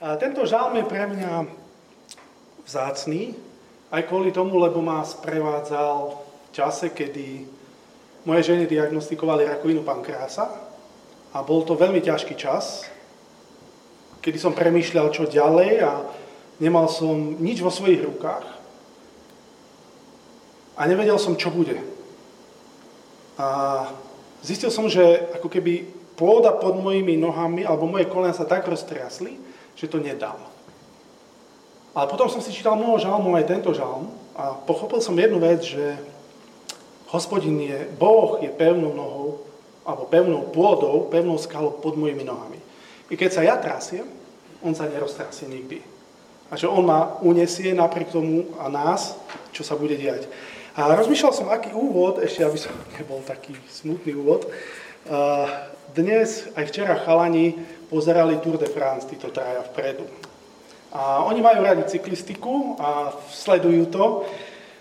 Tento žalm je pre mňa vzácný, aj kvôli tomu, lebo ma sprevádzal v čase, kedy moje ženy diagnostikovali rakovinu pankrása a bol to veľmi ťažký čas, kedy som premýšľal, čo ďalej a nemal som nič vo svojich rukách a nevedel som, čo bude. A zistil som, že ako keby pôda pod mojimi nohami, alebo moje kolena sa tak roztriasli, že to nedám. Ale potom som si čítal mnoho žalmov, aj tento žalm, a pochopil som jednu vec, že hospodin je, Boh je pevnou nohou, alebo pevnou pôdou, pevnou skalou pod mojimi nohami. I keď sa ja trasiem, on sa neroztrasie nikdy. A že on ma unesie napriek tomu a nás, čo sa bude diať. A rozmýšľal som, aký úvod, ešte aby som nebol taký smutný úvod. Dnes, aj včera chalani pozerali Tour de France, títo traja vpredu. A oni majú radi cyklistiku a sledujú to.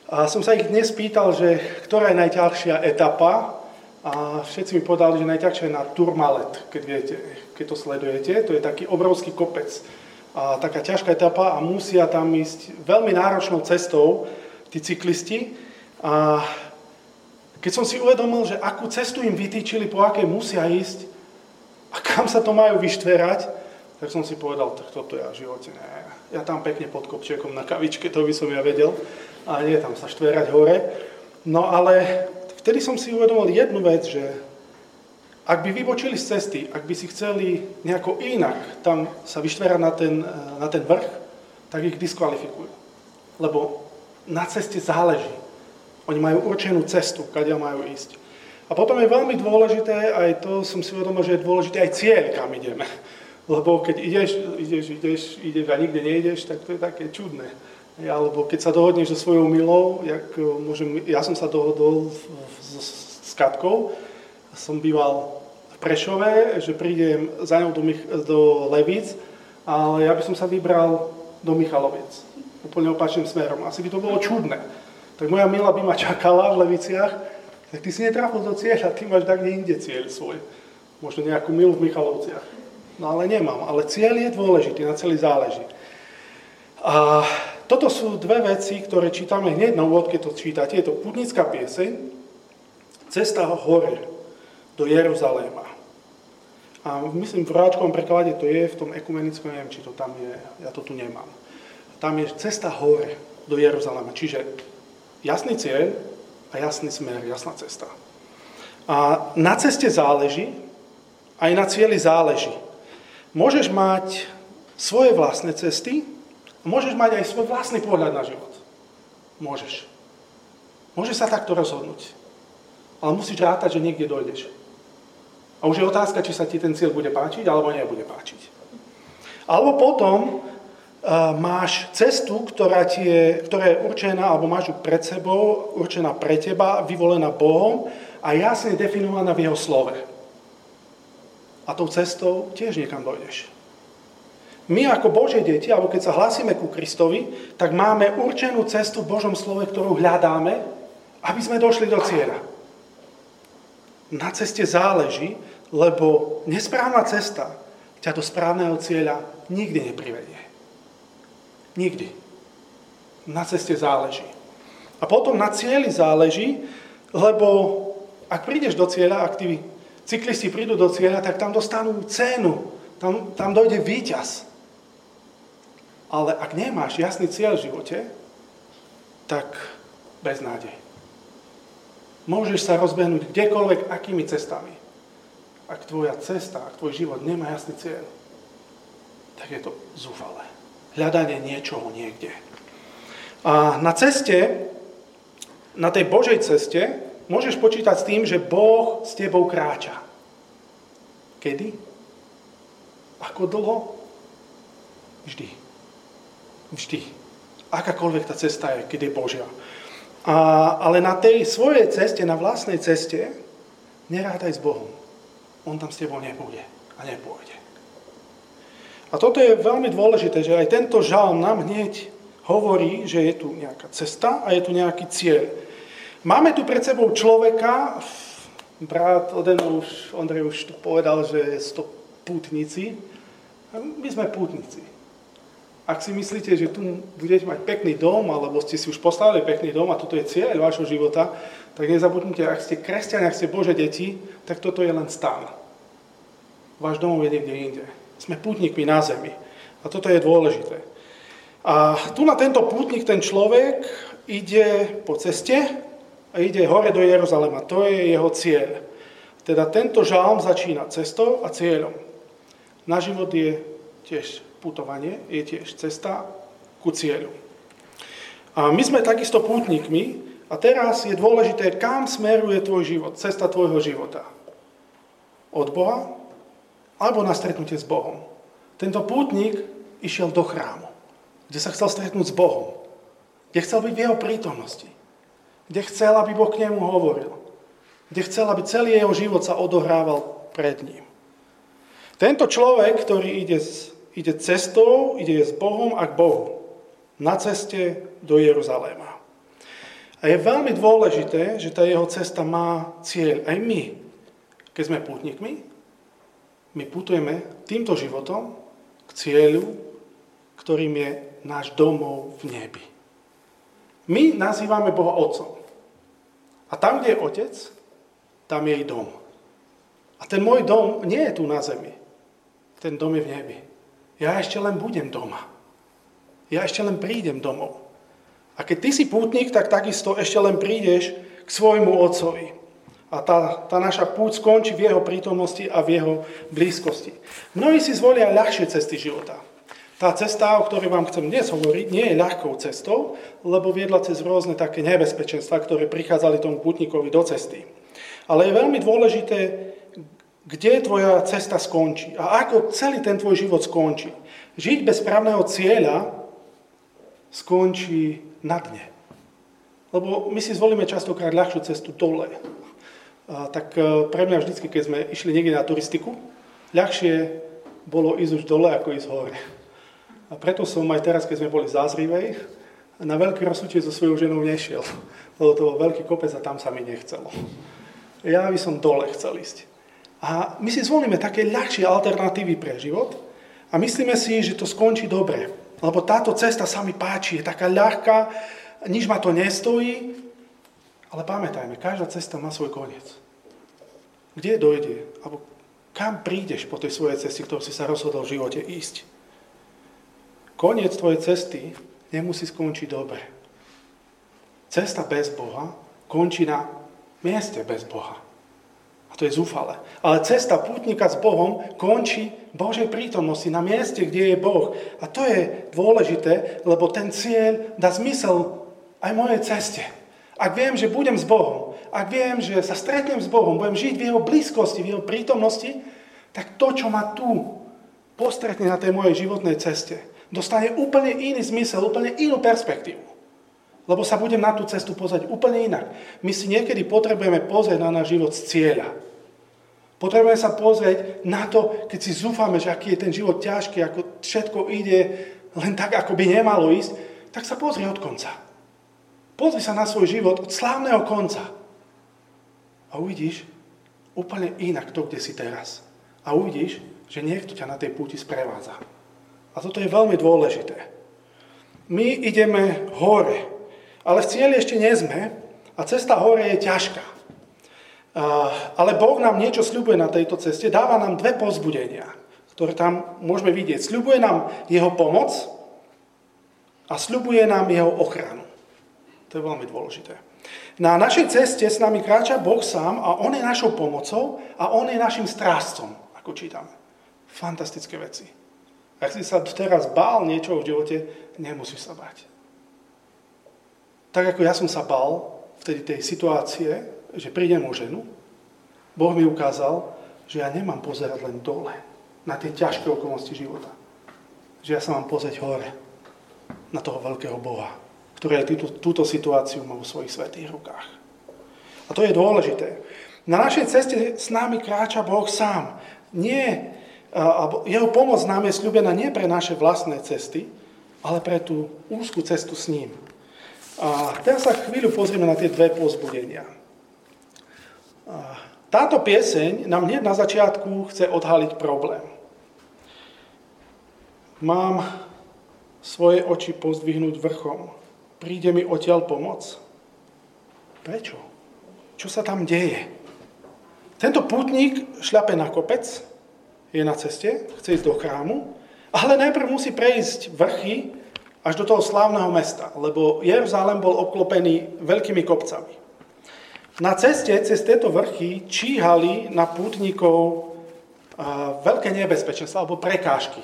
A som sa ich dnes pýtal, že ktorá je najťažšia etapa. A všetci mi povedali, že najťažšia je na Tourmalet, keď viete, keď to sledujete. To je taký obrovský kopec. A taká ťažká etapa a musia tam ísť veľmi náročnou cestou tí cyklisti. A keď som si uvedomil, že akú cestu im vytýčili, po akej musia ísť a kam sa to majú vyštverať, tak som si povedal, tak toto ja v živote ne. Ja tam pekne pod kopčekom na kavičke, to by som ja vedel. A nie tam sa štverať hore. No ale vtedy som si uvedomil jednu vec, že ak by vybočili z cesty, ak by si chceli nejako inak tam sa vyštverať na ten, na ten vrch, tak ich diskvalifikujú. Lebo na ceste záleží. Oni majú určenú cestu, kde majú ísť. A potom je veľmi dôležité, aj to som si uvedomil, že je dôležité aj cieľ, kam ideme. Lebo keď ideš, ideš, ideš, ideš a nikde nejdeš, tak to je také čudné. Alebo keď sa dohodneš so svojou milou, jak e, môžem, ja som sa dohodol s, s Katkou, som býval v Prešove, že prídem za ňou do, do Levíc, ale ja by som sa vybral do Michaloviec, úplne opačným smerom. Asi by to bolo čudné tak moja milá by ma čakala v Leviciach, tak ty si netrafil do cieľa, ty máš tak inde cieľ svoj. Možno nejakú milu v Michalovciach. No ale nemám. Ale cieľ je dôležitý, na celý záleží. A toto sú dve veci, ktoré čítame hneď na úvod, keď to čítate. Je to putnická pieseň, cesta hore do Jeruzaléma. A myslím, v ráčkovom preklade to je, v tom ekumenickom, neviem, či to tam je, ja to tu nemám. Tam je cesta hore do Jeruzaléma, čiže jasný cieľ a jasný smer, jasná cesta. A na ceste záleží, aj na cieli záleží. Môžeš mať svoje vlastné cesty môžeš mať aj svoj vlastný pohľad na život. Môžeš. Môžeš sa takto rozhodnúť. Ale musíš rátať, že niekde dojdeš. A už je otázka, či sa ti ten cieľ bude páčiť, alebo nebude páčiť. Alebo potom máš cestu, ktorá, ti je, ktorá je určená, alebo máš ju pred sebou, určená pre teba, vyvolená Bohom a jasne definovaná v jeho slove. A tou cestou tiež niekam dojdeš. My ako Božie deti, alebo keď sa hlásime ku Kristovi, tak máme určenú cestu v Božom slove, ktorú hľadáme, aby sme došli do cieľa. Na ceste záleží, lebo nesprávna cesta ťa do správneho cieľa nikdy neprivedie. Nikdy. Na ceste záleží. A potom na cieli záleží, lebo ak prídeš do cieľa, ak tí cyklisti prídu do cieľa, tak tam dostanú cenu, tam, tam dojde víťaz. Ale ak nemáš jasný cieľ v živote, tak bez nádej. Môžeš sa rozbehnúť kdekoľvek, akými cestami. Ak tvoja cesta, ak tvoj život nemá jasný cieľ, tak je to zúfalé hľadanie niečoho niekde. A na ceste, na tej Božej ceste, môžeš počítať s tým, že Boh s tebou kráča. Kedy? Ako dlho? Vždy. Vždy. Akákoľvek tá cesta je, keď je Božia. A, ale na tej svojej ceste, na vlastnej ceste, nerátaj s Bohom. On tam s tebou nebude a nepôjde. A toto je veľmi dôležité, že aj tento žalm nám hneď hovorí, že je tu nejaká cesta a je tu nejaký cieľ. Máme tu pred sebou človeka, brat Oden už, Ondrej už to povedal, že sú to pútnici. My sme pútnici. Ak si myslíte, že tu budete mať pekný dom, alebo ste si už postavili pekný dom a toto je cieľ vášho života, tak nezabudnite, ak ste kresťania, ak ste Bože deti, tak toto je len stan. Váš domov je niekde inde. Sme pútnikmi na zemi. A toto je dôležité. A tu na tento pútnik ten človek ide po ceste a ide hore do Jeruzalema. To je jeho cieľ. Teda tento žalm začína cestou a cieľom. Na život je tiež putovanie, je tiež cesta ku cieľu. A my sme takisto pútnikmi a teraz je dôležité, kam smeruje tvoj život, cesta tvojho života. Od Boha alebo na stretnutie s Bohom. Tento pútnik išiel do chrámu, kde sa chcel stretnúť s Bohom, kde chcel byť v jeho prítomnosti, kde chcel, aby Boh k nemu hovoril, kde chcel, aby celý jeho život sa odohrával pred ním. Tento človek, ktorý ide ide cestou, ide s Bohom a k Bohu. Na ceste do Jeruzaléma. A je veľmi dôležité, že tá jeho cesta má cieľ. Aj my, keď sme pútnikmi, my putujeme týmto životom k cieľu, ktorým je náš domov v nebi. My nazývame Boha Otcom. A tam, kde je Otec, tam je i dom. A ten môj dom nie je tu na zemi. Ten dom je v nebi. Ja ešte len budem doma. Ja ešte len prídem domov. A keď ty si pútnik, tak takisto ešte len prídeš k svojmu otcovi. A tá, tá naša púť skončí v jeho prítomnosti a v jeho blízkosti. Mnohí si zvolia ľahšie cesty života. Tá cesta, o ktorej vám chcem dnes hovoriť, nie je ľahkou cestou, lebo viedla cez rôzne také nebezpečenstva, ktoré prichádzali tomu putníkovi do cesty. Ale je veľmi dôležité kde tvoja cesta skončí a ako celý ten tvoj život skončí. Žiť bez správneho cieľa skončí na dne. Lebo my si zvolíme častokrát ľahšiu cestu dole. Tak e, pre mňa vždycky, keď sme išli niekde na turistiku, ľahšie bolo ísť už dole, ako ísť hore. A preto som aj teraz, keď sme boli v Zázrivej, na veľké rozsutie so svojou ženou nešiel. Lebo to bol veľký kopec a tam sa mi nechcelo. Ja by som dole chcel ísť. A my si zvolíme také ľahšie alternatívy pre život a myslíme si, že to skončí dobre. Lebo táto cesta sa mi páči, je taká ľahká, nič ma to nestojí. Ale pamätajme, každá cesta má svoj koniec. Kde dojde? Alebo kam prídeš po tej svojej ceste, ktorú si sa rozhodol v živote ísť? Koniec tvojej cesty nemusí skončiť dobre. Cesta bez Boha končí na mieste bez Boha. A to je zúfale. Ale cesta pútnika s Bohom končí Božej prítomnosti, na mieste, kde je Boh. A to je dôležité, lebo ten cieľ dá zmysel aj mojej ceste. Ak viem, že budem s Bohom, ak viem, že sa stretnem s Bohom, budem žiť v Jeho blízkosti, v Jeho prítomnosti, tak to, čo ma tu postretne na tej mojej životnej ceste, dostane úplne iný zmysel, úplne inú perspektívu. Lebo sa budem na tú cestu pozrieť úplne inak. My si niekedy potrebujeme pozrieť na náš život z cieľa. Potrebujeme sa pozrieť na to, keď si zúfame, že aký je ten život ťažký, ako všetko ide len tak, ako by nemalo ísť, tak sa pozri od konca. Pozri sa na svoj život od slávneho konca. A uvidíš úplne inak to, kde si teraz. A uvidíš, že niekto ťa na tej púti sprevádza. A toto je veľmi dôležité. My ideme hore, ale v cieli ešte nie sme a cesta hore je ťažká. Ale Boh nám niečo sľubuje na tejto ceste, dáva nám dve pozbudenia, ktoré tam môžeme vidieť. Sľubuje nám jeho pomoc a sľubuje nám jeho ochranu. To je veľmi dôležité. Na našej ceste s nami kráča Boh sám a On je našou pomocou a On je našim strážcom, ako čítame. Fantastické veci. Ak si sa teraz bál niečo v živote, nemusíš sa bať tak ako ja som sa bal vtedy tej situácie, že prídem o ženu, Boh mi ukázal, že ja nemám pozerať len dole, na tie ťažké okolnosti života. Že ja sa mám pozrieť hore, na toho veľkého Boha, ktorý aj túto, túto situáciu má vo svojich svetých rukách. A to je dôležité. Na našej ceste s nami kráča Boh sám. Nie, jeho pomoc nám je sľubená nie pre naše vlastné cesty, ale pre tú úzkú cestu s ním. A teraz sa chvíľu pozrieme na tie dve pozbudenia. Táto pieseň nám hneď na začiatku chce odhaliť problém. Mám svoje oči pozdvihnúť vrchom. Príde mi odtiaľ pomoc. Prečo? Čo sa tam deje? Tento pútnik šľape na kopec, je na ceste, chce ísť do chrámu, ale najprv musí prejsť vrchy až do toho slávneho mesta, lebo Jeruzalém bol obklopený veľkými kopcami. Na ceste cez tieto vrchy číhali na pútnikov veľké nebezpečenstva alebo prekážky.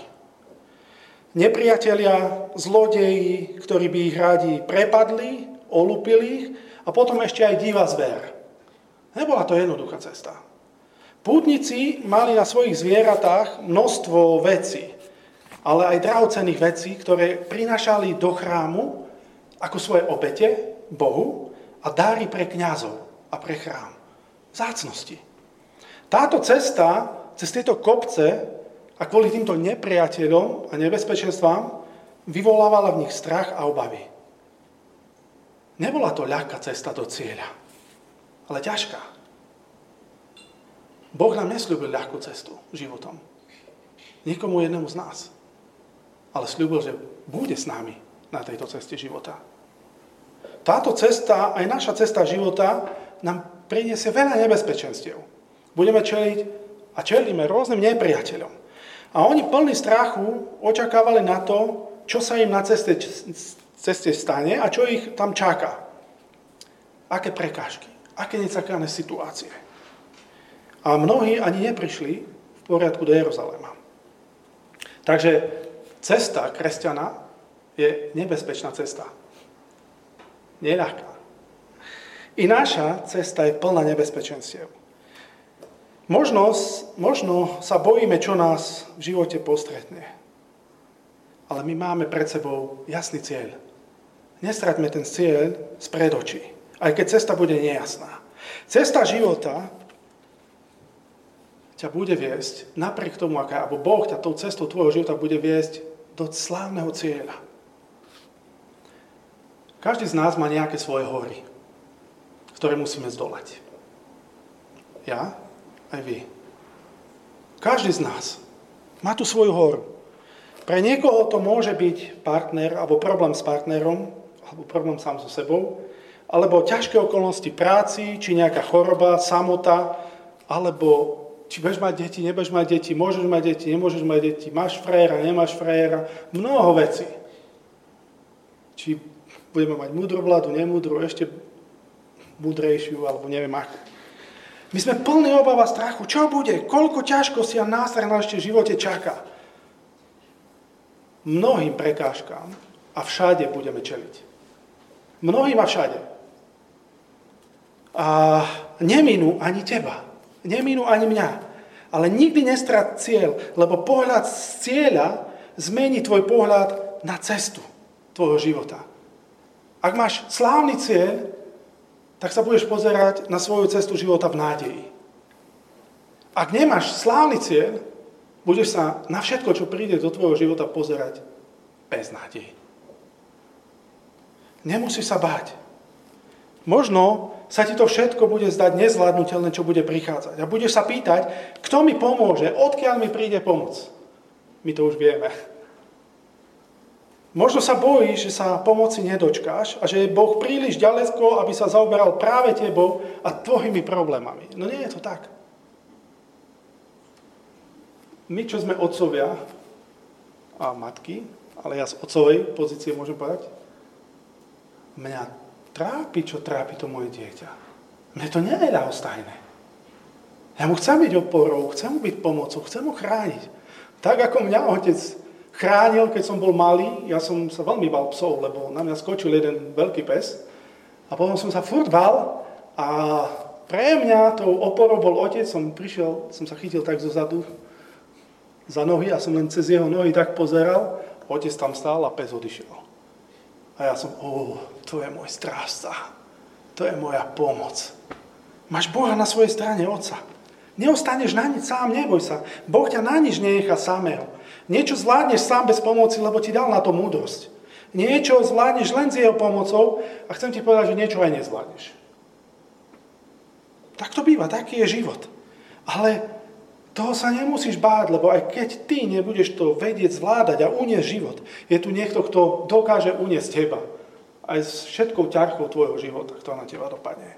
Nepriatelia, zlodeji, ktorí by ich rádi prepadli, olúpili ich a potom ešte aj divá zver. Nebola to jednoduchá cesta. Pútnici mali na svojich zvieratách množstvo vecí, ale aj drahocených vecí, ktoré prinašali do chrámu ako svoje obete Bohu a dáry pre kňazov a pre chrám. Zácnosti. Táto cesta cez tieto kopce a kvôli týmto nepriateľom a nebezpečenstvám vyvolávala v nich strach a obavy. Nebola to ľahká cesta do cieľa, ale ťažká. Boh nám nesľúbil ľahkú cestu životom. Nikomu jednému z nás. Ale slúbil, že bude s nami na tejto ceste života. Táto cesta, aj naša cesta života, nám priniesie veľa nebezpečenstiev. Budeme čeliť a čelíme rôznym nepriateľom. A oni plní strachu očakávali na to, čo sa im na ceste, ceste stane a čo ich tam čaká. Aké prekážky, aké necakané situácie. A mnohí ani neprišli v poriadku do Jeruzalema. Takže cesta kresťana je nebezpečná cesta. Neľahká. I naša cesta je plná nebezpečenstiev. Možno, možno sa bojíme, čo nás v živote postretne. Ale my máme pred sebou jasný cieľ. Nestraťme ten cieľ z pred očí, aj keď cesta bude nejasná. Cesta života ťa bude viesť, napriek tomu, aká, alebo Boh ťa tou cestou tvojho života bude viesť do slávneho cieľa. Každý z nás má nejaké svoje hory ktoré musíme zdolať. Ja, aj vy. Každý z nás má tu svoju horu. Pre niekoho to môže byť partner, alebo problém s partnerom, alebo problém sám so sebou, alebo ťažké okolnosti práci, či nejaká choroba, samota, alebo či budeš mať deti, nebudeš mať deti, môžeš mať deti, nemôžeš mať deti, máš frajera, nemáš frajera, mnoho vecí. Či budeme mať múdru vládu, nemúdru, ešte múdrejšiu, alebo neviem ako. My sme plní obava strachu. Čo bude? Koľko ťažkosti a na ešte v živote čaká? Mnohým prekážkám a všade budeme čeliť. Mnohým a všade. A neminú ani teba. Neminú ani mňa. Ale nikdy nestrat cieľ, lebo pohľad z cieľa zmení tvoj pohľad na cestu tvojho života. Ak máš slávny cieľ, tak sa budeš pozerať na svoju cestu života v nádeji. Ak nemáš slávny cieľ, budeš sa na všetko, čo príde do tvojho života, pozerať bez nádeji. Nemusíš sa báť. Možno sa ti to všetko bude zdať nezvládnutelné, čo bude prichádzať. A budeš sa pýtať, kto mi pomôže, odkiaľ mi príde pomoc. My to už vieme. Možno sa bojíš, že sa pomoci nedočkáš a že je Boh príliš ďaleko, aby sa zaoberal práve tebou a tvojimi problémami. No nie je to tak. My, čo sme otcovia a matky, ale ja z otcovej pozície môžem povedať, mňa trápi, čo trápi to moje dieťa. Mne to nie je. Ja mu chcem byť oporou, chcem mu byť pomocou, chcem mu chrániť. Tak ako mňa otec chránil, keď som bol malý. Ja som sa veľmi bal psov, lebo na mňa skočil jeden veľký pes. A potom som sa furt bal a pre mňa tou oporou bol otec. Som prišiel, som sa chytil tak zo zadu za nohy a som len cez jeho nohy tak pozeral. Otec tam stál a pes odišiel. A ja som, ó, to je môj strážca. To je moja pomoc. Máš Boha na svojej strane, Otca. Neostaneš na nič sám, neboj sa. Boh ťa na nič nenechá samého. Niečo zvládneš sám bez pomoci, lebo ti dal na to múdrosť. Niečo zvládneš len s jeho pomocou a chcem ti povedať, že niečo aj nezvládneš. Tak to býva, taký je život. Ale toho sa nemusíš báť, lebo aj keď ty nebudeš to vedieť zvládať a uniesť život, je tu niekto, kto dokáže uniesť teba. Aj s všetkou ťarchou tvojho života, kto na teba dopadne.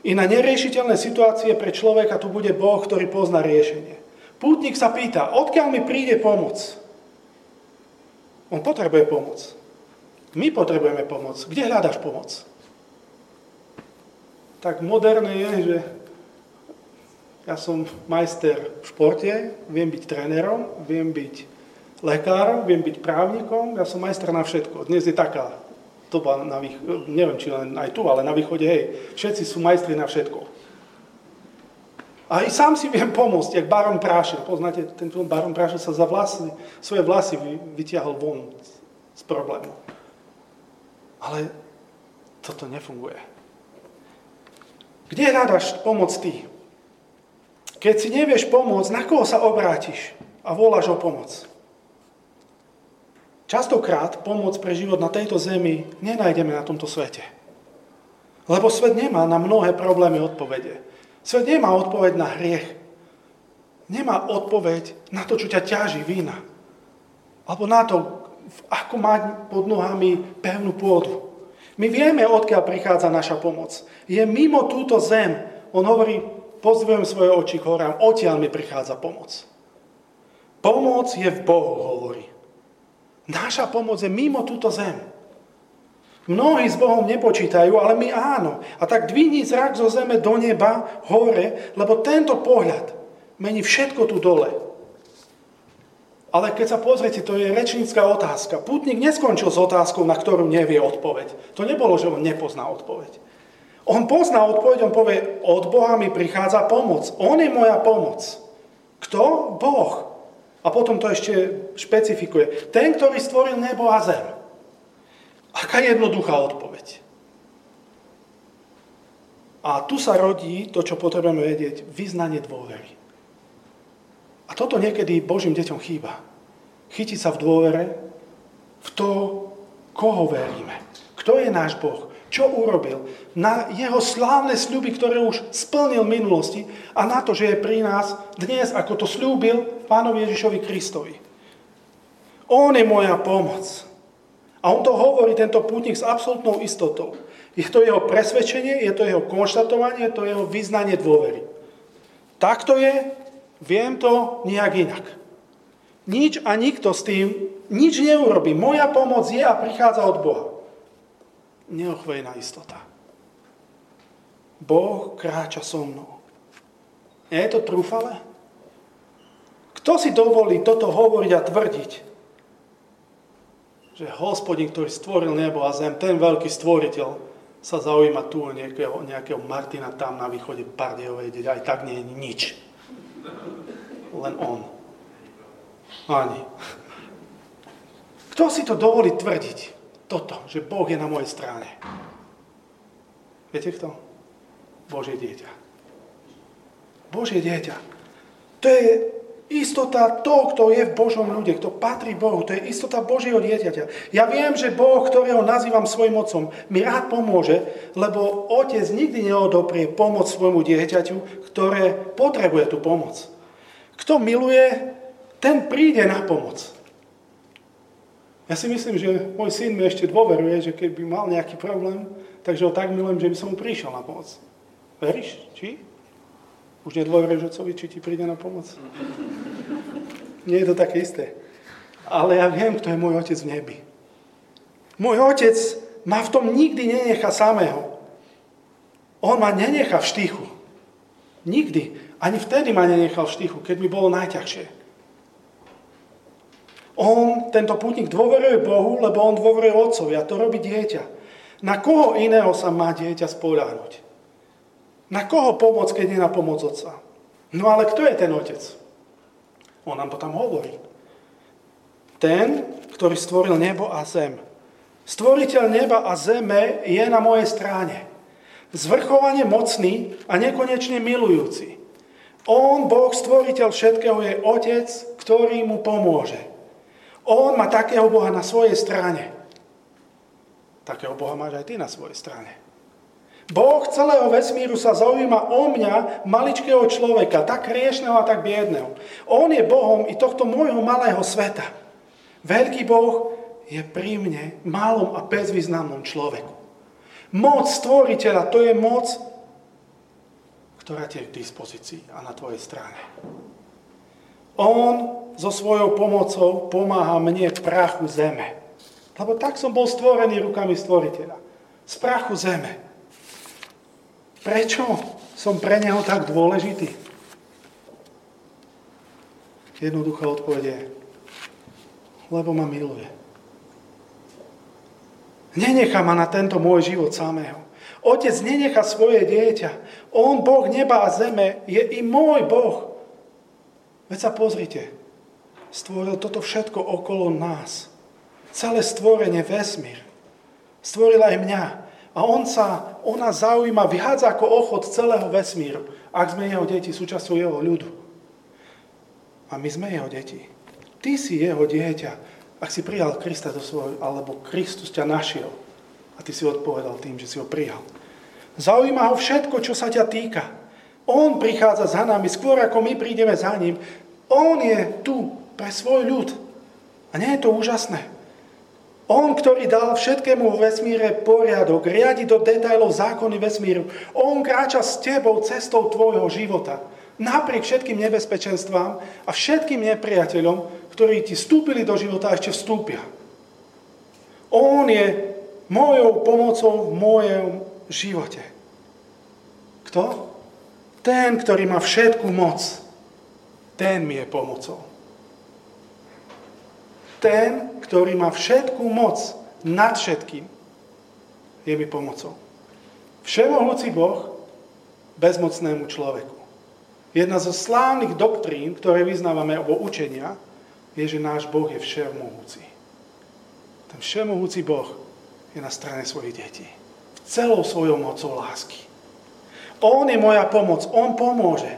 I na neriešiteľné situácie pre človeka tu bude Boh, ktorý pozná riešenie. Pútnik sa pýta, odkiaľ mi príde pomoc? On potrebuje pomoc. My potrebujeme pomoc. Kde hľadaš pomoc? Tak moderné je, že ja som majster v športe, viem byť trénerom, viem byť lekárom, viem byť právnikom, ja som majster na všetko. Dnes je taká doba, na neviem, či len aj tu, ale na východe, hej, všetci sú majstri na všetko. A i sám si viem pomôcť, jak Baron Prášil. Poznáte, ten film Baron Prášil sa za vlasy, svoje vlasy vytiahol von z problému. Ale toto nefunguje. Kde hľadaš pomoc ty? Keď si nevieš pomôcť, na koho sa obrátiš a voláš o pomoc? Častokrát pomoc pre život na tejto zemi nenájdeme na tomto svete. Lebo svet nemá na mnohé problémy odpovede. Svet nemá odpoveď na hriech. Nemá odpoveď na to, čo ťa ťaží vína. Alebo na to, ako mať pod nohami pevnú pôdu. My vieme, odkiaľ prichádza naša pomoc. Je mimo túto zem. On hovorí, Pozviem svoje oči k horám, odtiaľ mi prichádza pomoc. Pomoc je v Bohu, hovorí. Naša pomoc je mimo túto zem. Mnohí s Bohom nepočítajú, ale my áno. A tak dvihni zrak zo zeme do neba, hore, lebo tento pohľad mení všetko tu dole. Ale keď sa pozrite, to je rečnícká otázka. Pútnik neskončil s otázkou, na ktorú nevie odpoveď. To nebolo, že on nepozná odpoveď. On pozná odpoveď, on povie, od Boha mi prichádza pomoc. On je moja pomoc. Kto? Boh. A potom to ešte špecifikuje. Ten, ktorý stvoril nebo a zem. Aká jednoduchá odpoveď. A tu sa rodí to, čo potrebujeme vedieť, vyznanie dôvery. A toto niekedy Božím deťom chýba. Chytiť sa v dôvere v to, koho veríme. Kto je náš Boh? Čo urobil? Na jeho slávne sľuby, ktoré už splnil v minulosti a na to, že je pri nás dnes, ako to slúbil pánovi Ježišovi Kristovi. On je moja pomoc. A on to hovorí, tento pútnik, s absolútnou istotou. Je to jeho presvedčenie, je to jeho konštatovanie, je to jeho vyznanie dôvery. Tak to je, viem to nejak inak. Nič a nikto s tým nič neurobí. Moja pomoc je a prichádza od Boha neochvejná istota. Boh kráča so mnou. Je to trúfale? Kto si dovolí toto hovoriť a tvrdiť? Že hospodin, ktorý stvoril nebo a zem, ten veľký stvoriteľ, sa zaujíma tu o nejakého, nejakého Martina tam na východe Bardejovej, kde aj tak nie je nič. Len on. Ani. Kto si to dovolí tvrdiť? toto, že Boh je na mojej strane. Viete kto? Božie dieťa. Božie dieťa. To je istota to, kto je v Božom ľude, kto patrí Bohu. To je istota Božieho dieťaťa. Ja viem, že Boh, ktorého nazývam svojim otcom, mi rád pomôže, lebo otec nikdy neodoprie pomoc svojmu dieťaťu, ktoré potrebuje tú pomoc. Kto miluje, ten príde na pomoc. Ja si myslím, že môj syn mi ešte dôveruje, že keby mal nejaký problém, takže ho tak milujem, že by som mu prišiel na pomoc. Veríš? Či? Už nedôveruješ ocovi, či ti príde na pomoc? Nie je to také isté. Ale ja viem, kto je môj otec v nebi. Môj otec ma v tom nikdy nenecha samého. On ma nenecha v štychu. Nikdy. Ani vtedy ma nenechal v štychu, keď mi bolo najťažšie. On, tento pútnik, dôveruje Bohu, lebo on dôveruje otcovi a to robí dieťa. Na koho iného sa má dieťa spoľahnúť? Na koho pomôcť, keď nie na pomoc otca? No ale kto je ten otec? On nám to tam hovorí. Ten, ktorý stvoril nebo a zem. Stvoriteľ neba a zeme je na mojej strane. Zvrchovane mocný a nekonečne milujúci. On, Boh, stvoriteľ všetkého, je otec, ktorý mu pomôže. On má takého Boha na svojej strane. Takého Boha máš aj ty na svojej strane. Boh celého vesmíru sa zaujíma o mňa, maličkého človeka, tak riešného a tak biedného. On je Bohom i tohto môjho malého sveta. Veľký Boh je pri mne, malom a bezvýznamnom človeku. Moc stvoriteľa, to je moc, ktorá ti je k dispozícii a na tvojej strane. On so svojou pomocou pomáha mne prachu zeme. Lebo tak som bol stvorený rukami stvoriteľa. Z prachu zeme. Prečo som pre neho tak dôležitý? Jednoduchá odpoveď je, lebo ma miluje. Nenechá ma na tento môj život samého. Otec nenechá svoje dieťa. On, Boh neba a zeme, je i môj Boh. Veď sa pozrite, stvoril toto všetko okolo nás. Celé stvorenie, vesmír. Stvoril aj mňa. A on sa, ona zaujíma viac ako ochod celého vesmíru, ak sme jeho deti, súčasťou jeho ľudu. A my sme jeho deti. Ty si jeho dieťa, ak si prijal Krista do svojho, alebo Kristus ťa našiel. A ty si odpovedal tým, že si ho prijal. Zaujíma ho všetko, čo sa ťa týka. On prichádza za nami, skôr ako my prídeme za ním. On je tu pre svoj ľud. A nie je to úžasné? On, ktorý dal všetkému v vesmíre poriadok, riadi do detajlov zákony vesmíru. On kráča s tebou cestou tvojho života. Napriek všetkým nebezpečenstvám a všetkým nepriateľom, ktorí ti vstúpili do života a ešte vstúpia. On je mojou pomocou v mojom živote. Kto? Ten, ktorý má všetku moc. Ten mi je pomocou ten, ktorý má všetkú moc nad všetkým, je mi pomocou. Všemohúci Boh bezmocnému človeku. Jedna zo slávnych doktrín, ktoré vyznávame o učenia, je, že náš Boh je všemohúci. Ten všemohúci Boh je na strane svojich detí. Celou svojou mocou lásky. On je moja pomoc, On pomôže.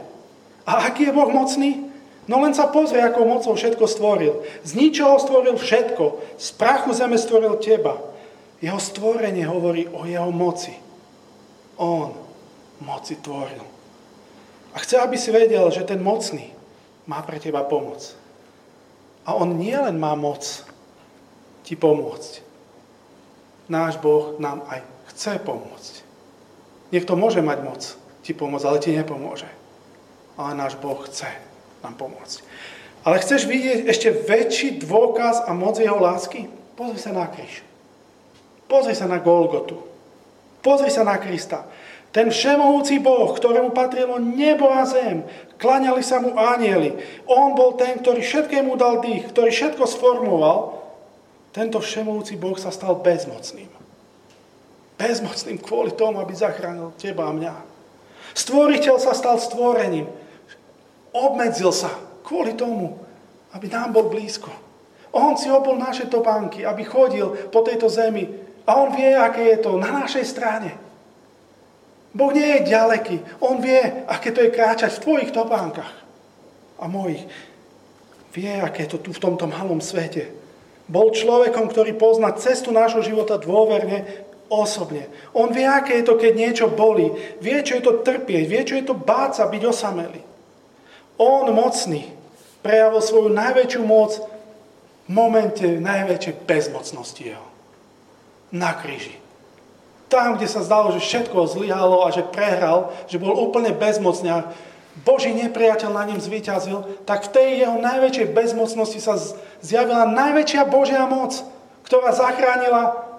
A aký je Boh mocný? No len sa pozrie, ako mocou všetko stvoril. Z ničoho stvoril všetko. Z prachu zeme stvoril teba. Jeho stvorenie hovorí o jeho moci. On moci tvoril. A chce, aby si vedel, že ten mocný má pre teba pomoc. A on nielen má moc ti pomôcť. Náš Boh nám aj chce pomôcť. Niekto môže mať moc ti pomôcť, ale ti nepomôže. Ale náš Boh chce nám pomôcť. Ale chceš vidieť ešte väčší dôkaz a moc jeho lásky? Pozri sa na kríž. Pozri sa na Golgotu. Pozri sa na Krista. Ten všemohúci Boh, ktorému patrilo nebo a zem, klaňali sa mu anieli. On bol ten, ktorý všetkému dal dých, ktorý všetko sformoval. Tento všemohúci Boh sa stal bezmocným. Bezmocným kvôli tomu, aby zachránil teba a mňa. Stvoriteľ sa stal stvorením obmedzil sa kvôli tomu, aby nám bol blízko. On si obol naše topánky, aby chodil po tejto zemi a on vie, aké je to na našej strane. Boh nie je ďaleký. On vie, aké to je kráčať v tvojich topánkach a mojich. Vie, aké je to tu v tomto malom svete. Bol človekom, ktorý pozná cestu nášho života dôverne, osobne. On vie, aké je to, keď niečo bolí. Vie, čo je to trpieť. Vie, čo je to báca, byť osamelý. On mocný prejavil svoju najväčšiu moc v momente najväčšej bezmocnosti jeho. Na kríži. Tam, kde sa zdalo, že všetko zlyhalo a že prehral, že bol úplne bezmocný a Boží nepriateľ na ním zvíťazil, tak v tej jeho najväčšej bezmocnosti sa zjavila najväčšia Božia moc, ktorá zachránila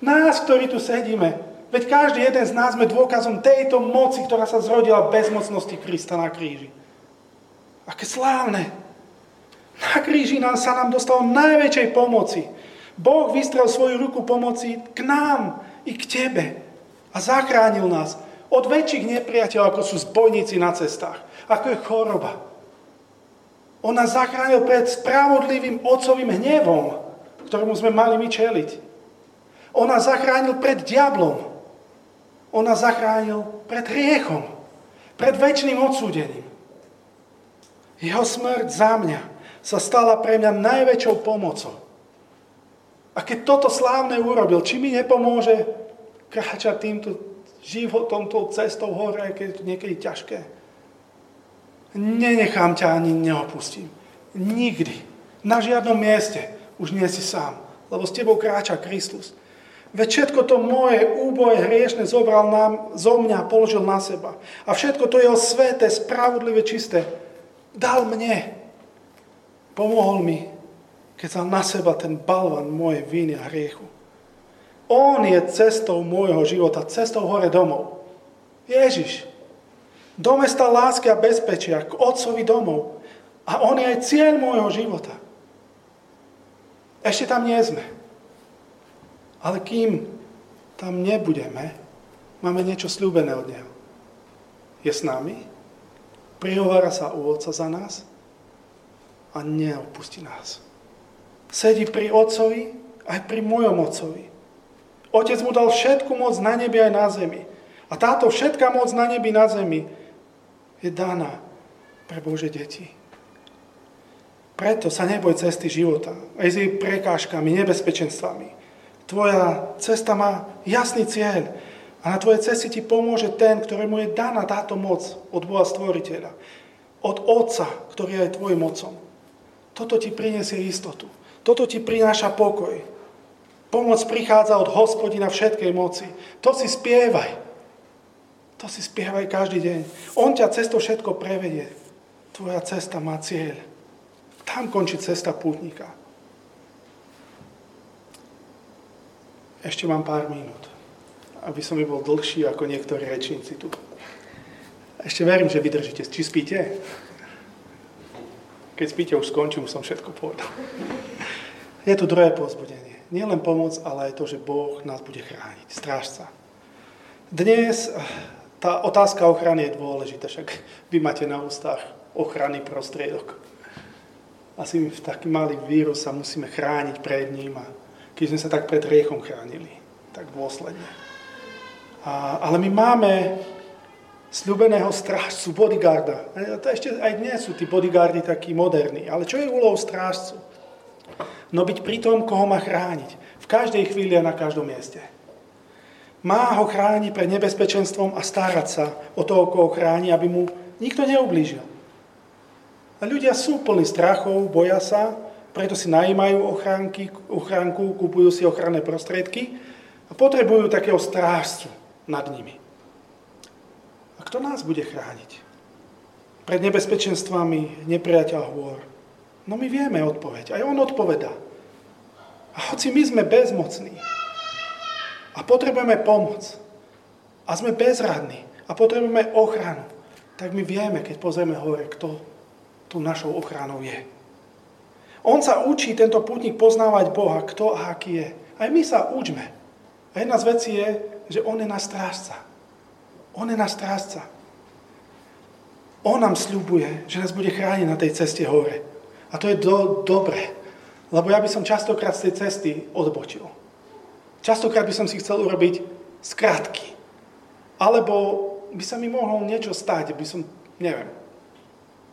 nás, ktorí tu sedíme. Veď každý jeden z nás sme dôkazom tejto moci, ktorá sa zrodila v bezmocnosti Krista na kríži. Aké slávne. Na kríži nám sa nám dostalo najväčšej pomoci. Boh vystrel svoju ruku pomoci k nám i k tebe a zachránil nás od väčších nepriateľov, ako sú zbojníci na cestách, ako je choroba. On nás zachránil pred spravodlivým otcovým hnevom, ktorému sme mali my čeliť. On nás zachránil pred diablom. On nás zachránil pred hriechom, pred väčšným odsúdením. Jeho smrť za mňa sa stala pre mňa najväčšou pomocou. A keď toto slávne urobil, či mi nepomôže kráčať týmto životom, tou cestou hore, keď je to niekedy ťažké. Nenechám ťa ani neopustím. Nikdy. Na žiadnom mieste už nie si sám, lebo s tebou kráča Kristus. Veď všetko to moje úboje hriešne zobral nám, zo mňa položil na seba. A všetko to jeho sveté, spravodlivé, čisté dal mne. Pomohol mi, keď sa na seba ten balvan moje viny a hriechu. On je cestou môjho života, cestou hore domov. Ježiš. Do mesta lásky a bezpečia, k Otcovi domov. A on je aj cieľ môjho života. Ešte tam nie sme. Ale kým tam nebudeme, máme niečo slúbené od Neho. Je s nami, prihovára sa u Otca za nás a neopustí nás. Sedí pri Otcovi aj pri mojom Otcovi. Otec mu dal všetku moc na nebi aj na zemi. A táto všetká moc na nebi na zemi je daná pre Bože deti. Preto sa neboj cesty života, aj s jej prekážkami, nebezpečenstvami. Tvoja cesta má jasný cieľ a na tvojej ceste ti pomôže ten, ktorému je daná táto moc od Boha Stvoriteľa. Od Otca, ktorý je tvojim mocom. Toto ti prinesie istotu. Toto ti prináša pokoj. Pomoc prichádza od hospodina všetkej moci. To si spievaj. To si spievaj každý deň. On ťa cestou všetko prevedie. Tvoja cesta má cieľ. Tam končí cesta pútnika. Ešte mám pár minút, aby som bol dlhší ako niektorí rečníci tu. Ešte verím, že vydržíte. Či spíte? Keď spíte, už skončím, som všetko povedal. Je tu druhé pozbudenie. Nie len pomoc, ale aj to, že Boh nás bude chrániť. Strážca. Dnes tá otázka ochrany je dôležitá, však vy máte na ústach ochranný prostriedok. Asi v taký malý vírus sa musíme chrániť pred ním a keď sme sa tak pred riechom chránili, tak dôsledne. Ale my máme sľubeného strážcu, bodyguarda. A to ešte aj dnes sú tí bodyguardi takí moderní. Ale čo je úlohou strážcu? No byť pri tom, koho má chrániť. V každej chvíli a na každom mieste. Má ho chrániť pred nebezpečenstvom a starať sa o toho, koho chráni, aby mu nikto neublížil. A ľudia sú plní strachov, boja sa, preto si najímajú ochránky, ochránku, kupujú si ochranné prostriedky a potrebujú takého strážcu nad nimi. A kto nás bude chrániť? Pred nebezpečenstvami nepriateľ hôr. No my vieme odpoveď. Aj on odpovedá. A hoci my sme bezmocní a potrebujeme pomoc a sme bezradní a potrebujeme ochranu, tak my vieme, keď pozrieme hore, kto tu našou ochranou je. On sa učí, tento pútnik, poznávať Boha, kto a aký je. Aj my sa učme. A jedna z vecí je, že On je náš strážca. On je náš strážca. On nám sľubuje, že nás bude chrániť na tej ceste hore. A to je do, dobré. Lebo ja by som častokrát z tej cesty odbočil. Častokrát by som si chcel urobiť skratky. Alebo by sa mi mohlo niečo stať, by som, neviem.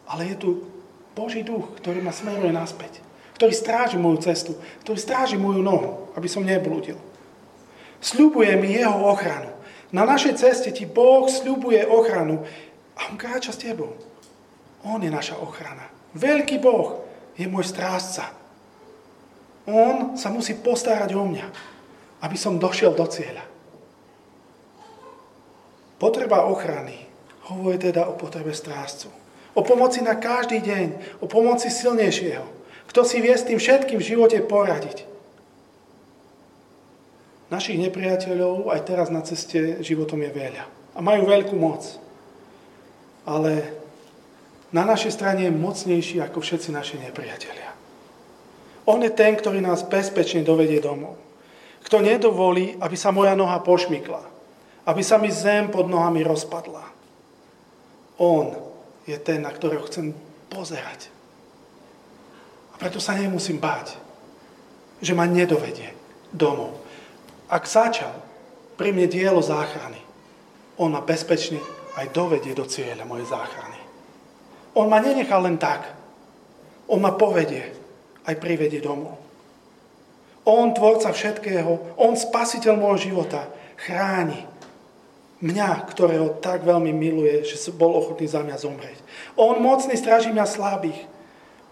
Ale je tu Boží duch, ktorý ma smeruje naspäť. Ktorý stráži moju cestu. Ktorý stráži moju nohu, aby som neblúdil. Sľubuje mi jeho ochranu. Na našej ceste ti Boh sľubuje ochranu a on kráča s tebou. On je naša ochrana. Veľký Boh je môj strážca. On sa musí postarať o mňa, aby som došiel do cieľa. Potreba ochrany hovorí teda o potrebe strážcu. O pomoci na každý deň. O pomoci silnejšieho. Kto si vie s tým všetkým v živote poradiť. Našich nepriateľov aj teraz na ceste životom je veľa. A majú veľkú moc. Ale na našej strane je mocnejší ako všetci naši nepriatelia. On je ten, ktorý nás bezpečne dovedie domov. Kto nedovolí, aby sa moja noha pošmykla. Aby sa mi zem pod nohami rozpadla. On je ten, na ktorého chcem pozerať. A preto sa nemusím báť, že ma nedovedie domov. Ak začal pri mne dielo záchrany, on ma bezpečne aj dovedie do cieľa mojej záchrany. On ma nenechá len tak. On ma povedie, aj privedie domov. On, tvorca všetkého, on, spasiteľ môjho života, chráni Mňa, ktorého tak veľmi miluje, že bol ochotný za mňa zomrieť. On mocný stráži mňa slabých.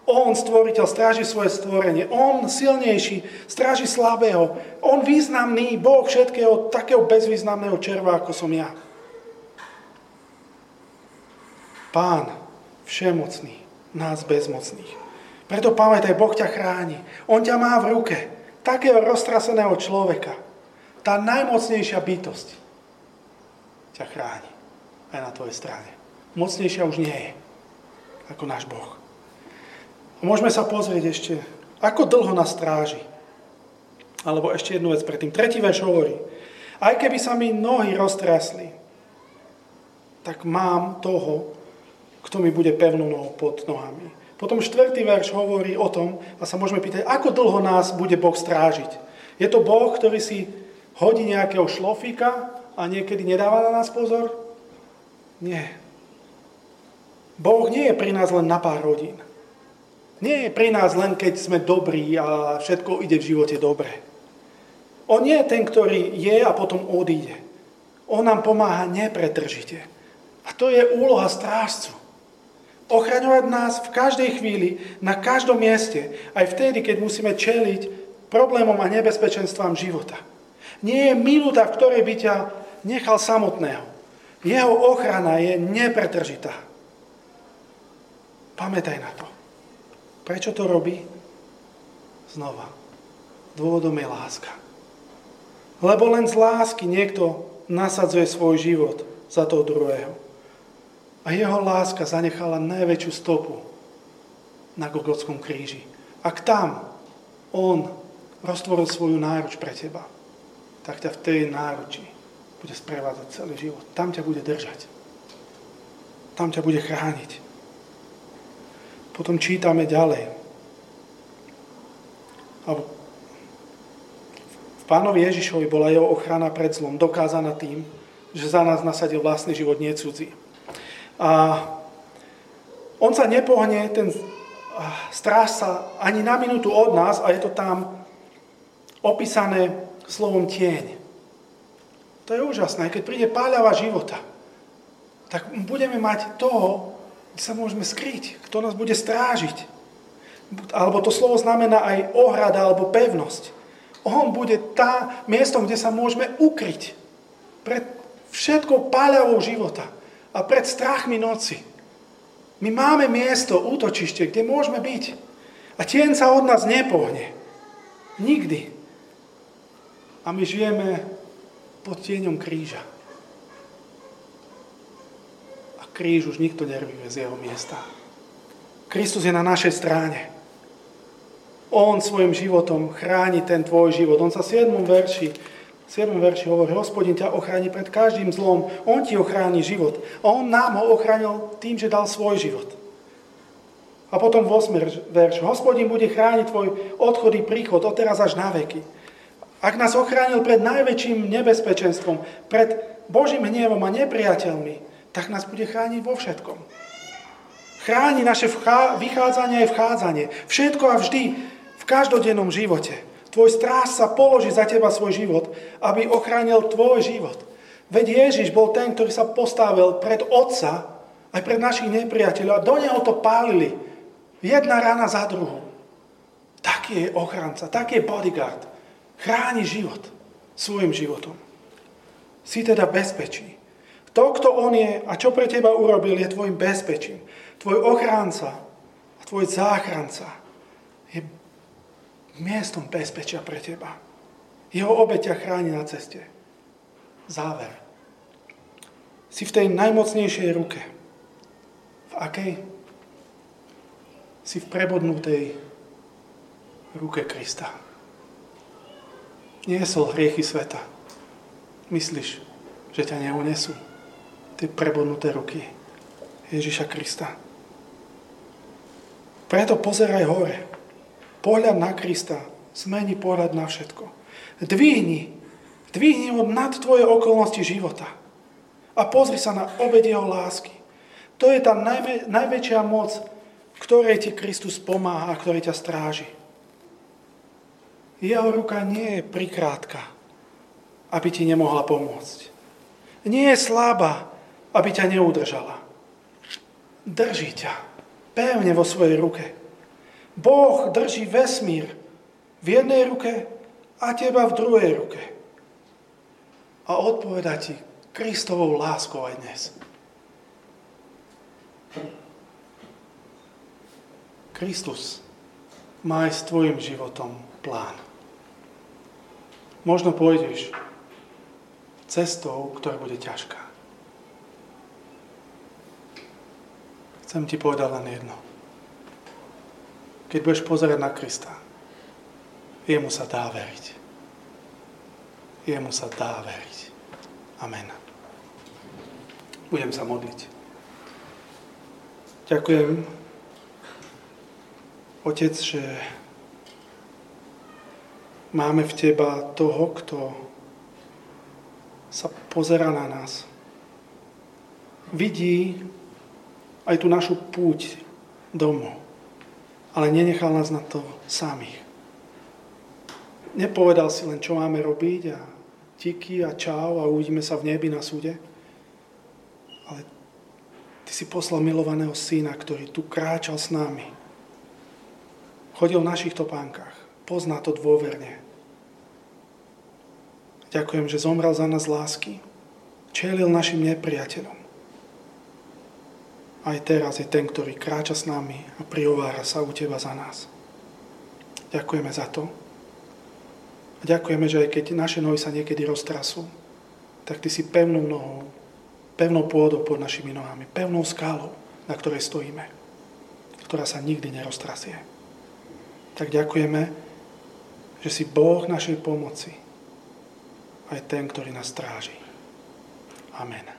On, stvoriteľ, stráži svoje stvorenie. On, silnejší, stráži slabého. On, významný, Boh všetkého, takého bezvýznamného červa, ako som ja. Pán, všemocný, nás bezmocných. Preto pamätaj, Boh ťa chráni. On ťa má v ruke. Takého roztraseného človeka. Tá najmocnejšia bytosť ťa chráni. Aj na tvojej strane. Mocnejšia už nie je ako náš Boh. Môžeme sa pozrieť ešte, ako dlho nás stráži. Alebo ešte jednu vec predtým. Tretí verš hovorí, aj keby sa mi nohy roztrasli, tak mám toho, kto mi bude pevnou nohou pod nohami. Potom štvrtý verš hovorí o tom, a sa môžeme pýtať, ako dlho nás bude Boh strážiť. Je to Boh, ktorý si hodí nejakého šlofíka a niekedy nedáva na nás pozor? Nie. Boh nie je pri nás len na pár hodín. Nie je pri nás len, keď sme dobrí a všetko ide v živote dobre. On nie je ten, ktorý je a potom odíde. On nám pomáha nepretržite. A to je úloha strážcu. Ochraňovať nás v každej chvíli, na každom mieste, aj vtedy, keď musíme čeliť problémom a nebezpečenstvám života. Nie je minúta, v ktorej by ťa nechal samotného. Jeho ochrana je nepretržitá. Pamätaj na to. Prečo to robí? Znova. Dôvodom je láska. Lebo len z lásky niekto nasadzuje svoj život za toho druhého. A jeho láska zanechala najväčšiu stopu na Gogotskom kríži. Ak tam on roztvoril svoju náruč pre teba, tak ťa v tej náruči bude sprevádzať celý život. Tam ťa bude držať. Tam ťa bude chrániť. Potom čítame ďalej. A v pánovi Ježišovi bola jeho ochrana pred zlom dokázaná tým, že za nás nasadil vlastný život, nie cudzí. A on sa nepohne, ten stráž sa ani na minútu od nás a je to tam opísané slovom tieň. To je úžasné. Keď príde páľava života, tak budeme mať toho, sa môžeme skryť, kto nás bude strážiť. Alebo to slovo znamená aj ohrada alebo pevnosť. On bude tá miestom, kde sa môžeme ukryť pred všetkou páľavou života a pred strachmi noci. My máme miesto, útočište, kde môžeme byť. A tieň sa od nás nepohne. Nikdy. A my žijeme pod tieňom kríža. A kríž už nikto nervíme z jeho miesta. Kristus je na našej strane. On svojim životom chráni ten tvoj život. On sa v 7. verši v 7. verši hovorí, hospodin ťa ochráni pred každým zlom, on ti ochráni život. A on nám ho ochránil tým, že dal svoj život. A potom v 8. verš, hospodin bude chrániť tvoj odchody, príchod, od teraz až na veky. Ak nás ochránil pred najväčším nebezpečenstvom, pred Božím hnievom a nepriateľmi, tak nás bude chrániť vo všetkom. Chráni naše vychádzanie a vchádzanie. Všetko a vždy, v každodennom živote. Tvoj stráž sa položí za teba svoj život, aby ochránil tvoj život. Veď Ježiš bol ten, ktorý sa postavil pred Otca, aj pred našich nepriateľov a do neho to pálili. Jedna rána za druhou. Taký je ochranca, taký je bodyguard. Chráni život svojim životom. Si teda bezpečí. To, kto on je a čo pre teba urobil, je tvojim bezpečím. Tvoj ochránca a tvoj záchranca je miestom bezpečia pre teba. Jeho obeťa chráni na ceste. Záver. Si v tej najmocnejšej ruke. V akej? Si v prebodnutej ruke Krista. Niesol hriechy sveta. Myslíš, že ťa neunesú? Tie prebodnuté ruky Ježiša Krista. Preto pozeraj hore. Pohľad na Krista zmení pohľad na všetko. Dvihni, dvihni ho nad tvoje okolnosti života a pozri sa na obed jeho lásky. To je tá najmä, najväčšia moc, ktorej ti Kristus pomáha a ktorej ťa stráži. Jeho ruka nie je prikrátka, aby ti nemohla pomôcť. Nie je slabá, aby ťa neudržala. Drží ťa pevne vo svojej ruke. Boh drží vesmír v jednej ruke a teba v druhej ruke. A odpoveda ti Kristovou láskou aj dnes. Kristus má aj s tvojim životom plán. Možno pôjdeš cestou, ktorá bude ťažká. Chcem ti povedať len jedno. Keď budeš pozerať na Krista, jemu sa dá veriť. Jemu sa dá veriť. Amen. Budem sa modliť. Ďakujem Otec, že máme v Teba toho, kto sa pozera na nás. Vidí aj tú našu púť domov, ale nenechal nás na to samých. Nepovedal si len, čo máme robiť a tiky a čau a uvidíme sa v nebi na súde. Ale Ty si poslal milovaného syna, ktorý tu kráčal s nami chodil v našich topánkach, pozná to dôverne. Ďakujem, že zomrel za nás lásky, čelil našim nepriateľom. Aj teraz je ten, ktorý kráča s nami a priovára sa u Teba za nás. Ďakujeme za to. A ďakujeme, že aj keď naše nohy sa niekedy roztrasú, tak Ty si pevnou nohou, pevnou pôdou pod našimi nohami, pevnou skálou, na ktorej stojíme, ktorá sa nikdy neroztrasie tak ďakujeme, že si Boh našej pomoci, aj ten, ktorý nás stráži. Amen.